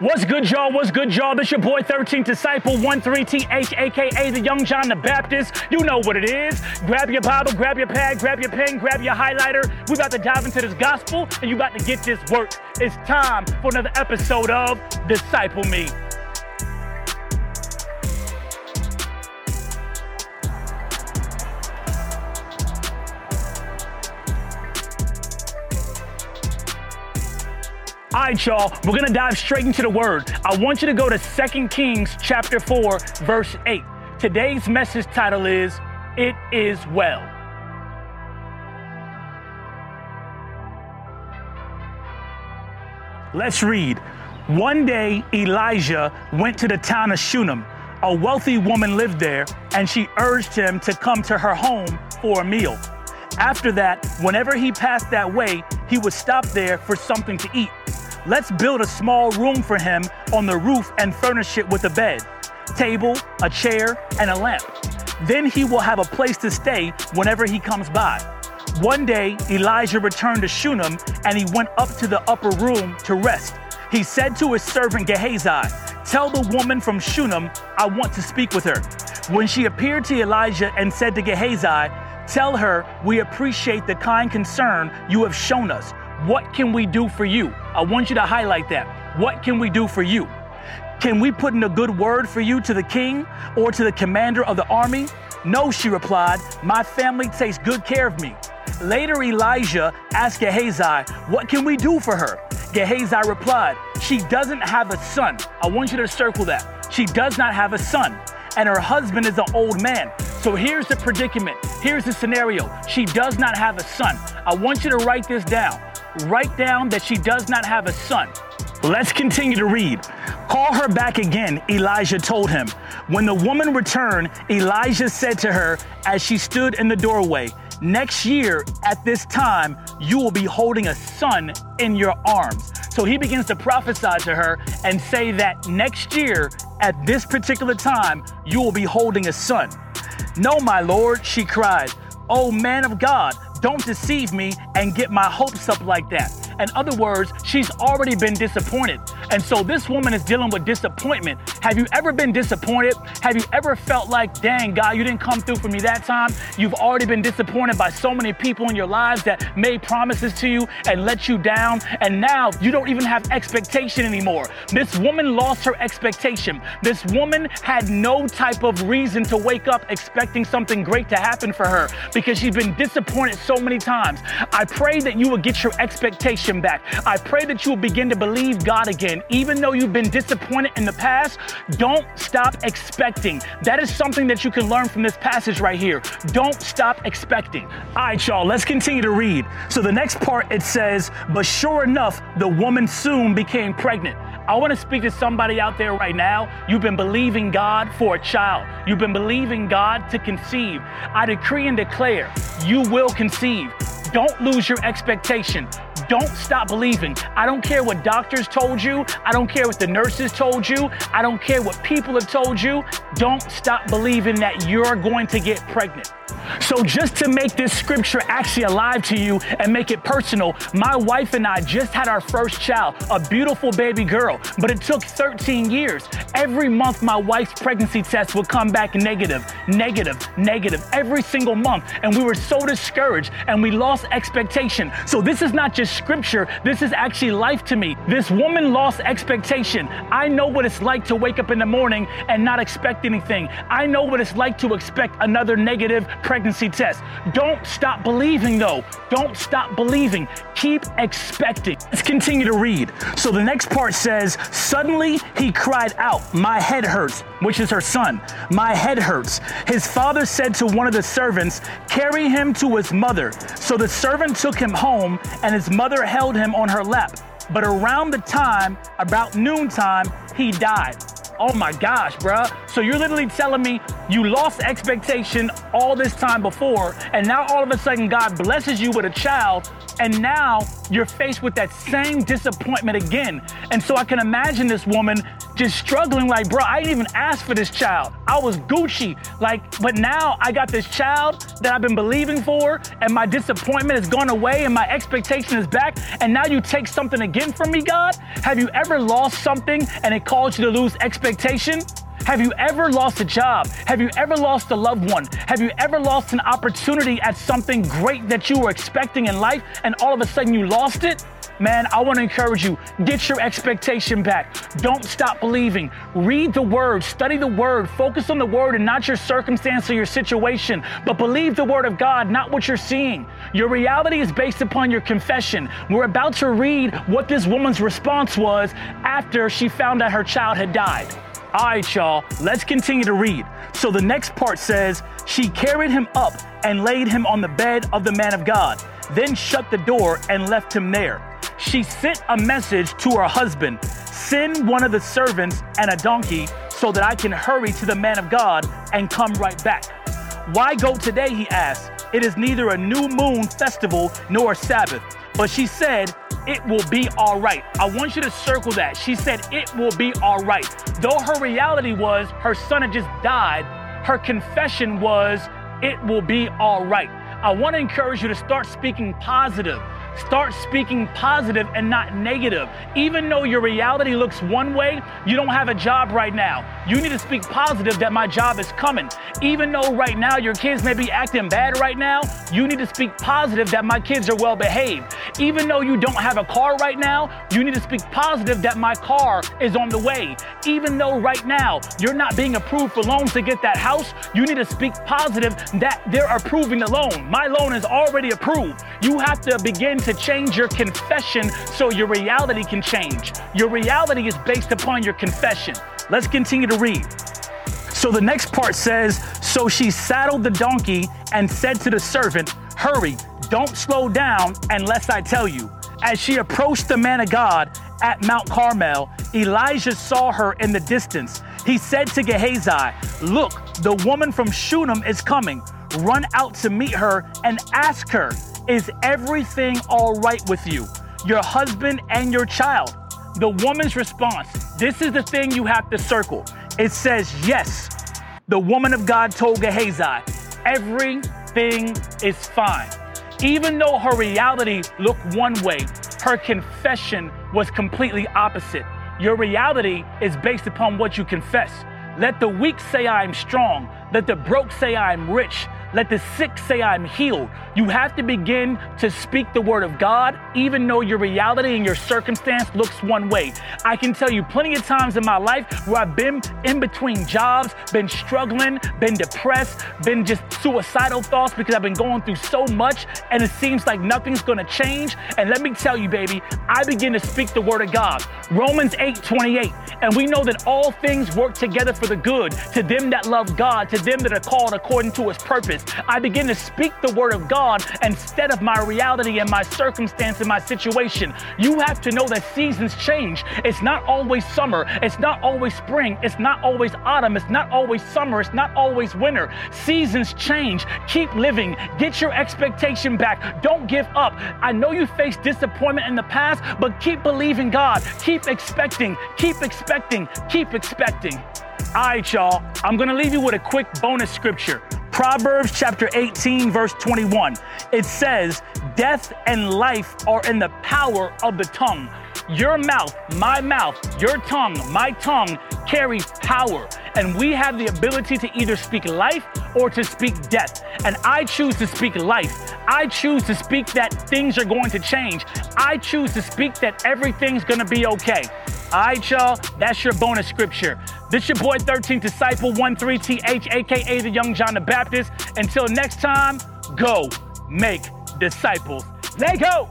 What's good, y'all? What's good, y'all? This your boy 13 Disciple 13TH, aka the Young John the Baptist. You know what it is. Grab your Bible, grab your pad, grab your pen, grab your highlighter. We about to dive into this gospel, and you about to get this work. It's time for another episode of Disciple Me. All right, y'all, we're gonna dive straight into the word. I want you to go to 2 Kings chapter 4, verse 8. Today's message title is It Is Well. Let's read. One day, Elijah went to the town of Shunem. A wealthy woman lived there, and she urged him to come to her home for a meal. After that, whenever he passed that way, he would stop there for something to eat. Let's build a small room for him on the roof and furnish it with a bed, table, a chair, and a lamp. Then he will have a place to stay whenever he comes by. One day, Elijah returned to Shunem and he went up to the upper room to rest. He said to his servant Gehazi, Tell the woman from Shunem, I want to speak with her. When she appeared to Elijah and said to Gehazi, Tell her, we appreciate the kind concern you have shown us. What can we do for you? I want you to highlight that. What can we do for you? Can we put in a good word for you to the king or to the commander of the army? No, she replied. My family takes good care of me. Later, Elijah asked Gehazi, What can we do for her? Gehazi replied, She doesn't have a son. I want you to circle that. She does not have a son, and her husband is an old man. So here's the predicament. Here's the scenario. She does not have a son. I want you to write this down. Write down that she does not have a son. Let's continue to read. Call her back again, Elijah told him. When the woman returned, Elijah said to her as she stood in the doorway, Next year, at this time, you will be holding a son in your arms. So he begins to prophesy to her and say that next year, at this particular time, you will be holding a son. No, my Lord, she cried. Oh, man of God, don't deceive me and get my hopes up like that. In other words, she's already been disappointed. And so this woman is dealing with disappointment. Have you ever been disappointed? Have you ever felt like, dang, God, you didn't come through for me that time? You've already been disappointed by so many people in your lives that made promises to you and let you down. And now you don't even have expectation anymore. This woman lost her expectation. This woman had no type of reason to wake up expecting something great to happen for her because she's been disappointed so many times. I pray that you will get your expectation back. I pray that you will begin to believe God again even though you've been disappointed in the past, don't stop expecting. That is something that you can learn from this passage right here. Don't stop expecting. All right, y'all, let's continue to read. So the next part it says, But sure enough, the woman soon became pregnant. I want to speak to somebody out there right now. You've been believing God for a child. You've been believing God to conceive. I decree and declare you will conceive. Don't lose your expectation. Don't stop believing. I don't care what doctors told you. I don't care what the nurses told you. I don't care what people have told you. Don't stop believing that you're going to get pregnant. So, just to make this scripture actually alive to you and make it personal, my wife and I just had our first child, a beautiful baby girl, but it took 13 years. Every month, my wife's pregnancy test would come back negative, negative, negative, every single month. And we were so discouraged and we lost expectation. So, this is not just scripture, this is actually life to me. This woman lost expectation. I know what it's like to wake up in the morning and not expect anything. I know what it's like to expect another negative pregnancy test. Don't stop believing, though. Don't stop believing. Keep expecting. Let's continue to read. So the next part says, Suddenly he cried out, My head hurts, which is her son. My head hurts. His father said to one of the servants, Carry him to his mother. So the servant took him home, and his mother held him on her lap. But around the time, about noontime, he died. Oh my gosh, bruh. So you're literally telling me you lost expectation all this time before, and now all of a sudden God blesses you with a child, and now you're faced with that same disappointment again. And so I can imagine this woman just struggling like, bro, I didn't even ask for this child. I was Gucci. Like, but now I got this child that I've been believing for, and my disappointment has gone away and my expectation is back. And now you take something again from me, God? Have you ever lost something and it caused you to lose expectation? Have you ever lost a job? Have you ever lost a loved one? Have you ever lost an opportunity at something great that you were expecting in life and all of a sudden you lost it? Man, I want to encourage you get your expectation back. Don't stop believing. Read the word, study the word, focus on the word and not your circumstance or your situation, but believe the word of God, not what you're seeing. Your reality is based upon your confession. We're about to read what this woman's response was after she found out her child had died. All right, y'all, let's continue to read. So the next part says, She carried him up and laid him on the bed of the man of God, then shut the door and left him there. She sent a message to her husband Send one of the servants and a donkey so that I can hurry to the man of God and come right back. Why go today? He asked. It is neither a new moon festival nor a Sabbath. But she said, it will be all right. I want you to circle that. She said, It will be all right. Though her reality was her son had just died, her confession was, It will be all right. I want to encourage you to start speaking positive. Start speaking positive and not negative. Even though your reality looks one way, you don't have a job right now. You need to speak positive that my job is coming. Even though right now your kids may be acting bad right now, you need to speak positive that my kids are well behaved. Even though you don't have a car right now, you need to speak positive that my car is on the way. Even though right now you're not being approved for loans to get that house, you need to speak positive that they're approving the loan. My loan is already approved. You have to begin to change your confession so your reality can change. Your reality is based upon your confession. Let's continue to read. So the next part says So she saddled the donkey and said to the servant, Hurry, don't slow down unless I tell you. As she approached the man of God at Mount Carmel, Elijah saw her in the distance. He said to Gehazi, Look, the woman from Shunem is coming. Run out to meet her and ask her, is everything all right with you, your husband, and your child? The woman's response this is the thing you have to circle. It says, Yes. The woman of God told Gehazi, Everything is fine. Even though her reality looked one way, her confession was completely opposite. Your reality is based upon what you confess. Let the weak say, I am strong. Let the broke say, I am rich. Let the sick say, I'm healed. You have to begin to speak the word of God, even though your reality and your circumstance looks one way. I can tell you plenty of times in my life where I've been in between jobs, been struggling, been depressed, been just suicidal thoughts because I've been going through so much and it seems like nothing's gonna change. And let me tell you, baby, I begin to speak the word of God. Romans 8 28. And we know that all things work together for the good to them that love God, to them that are called according to his purpose. I begin to speak the word of God instead of my reality and my circumstance and my situation. You have to know that seasons change. It's not always summer. It's not always spring. It's not always autumn. It's not always summer. It's not always winter. Seasons change. Keep living. Get your expectation back. Don't give up. I know you faced disappointment in the past, but keep believing God. Keep expecting. Keep expecting. Keep expecting. All right, y'all. I'm going to leave you with a quick bonus scripture. Proverbs chapter 18, verse 21. It says, Death and life are in the power of the tongue. Your mouth, my mouth, your tongue, my tongue carries power. And we have the ability to either speak life or to speak death. And I choose to speak life. I choose to speak that things are going to change. I choose to speak that everything's gonna be okay. All right, y'all, that's your bonus scripture. This your boy 13th Disciple 13TH, aka the Young John the Baptist. Until next time, go make disciples. Let go.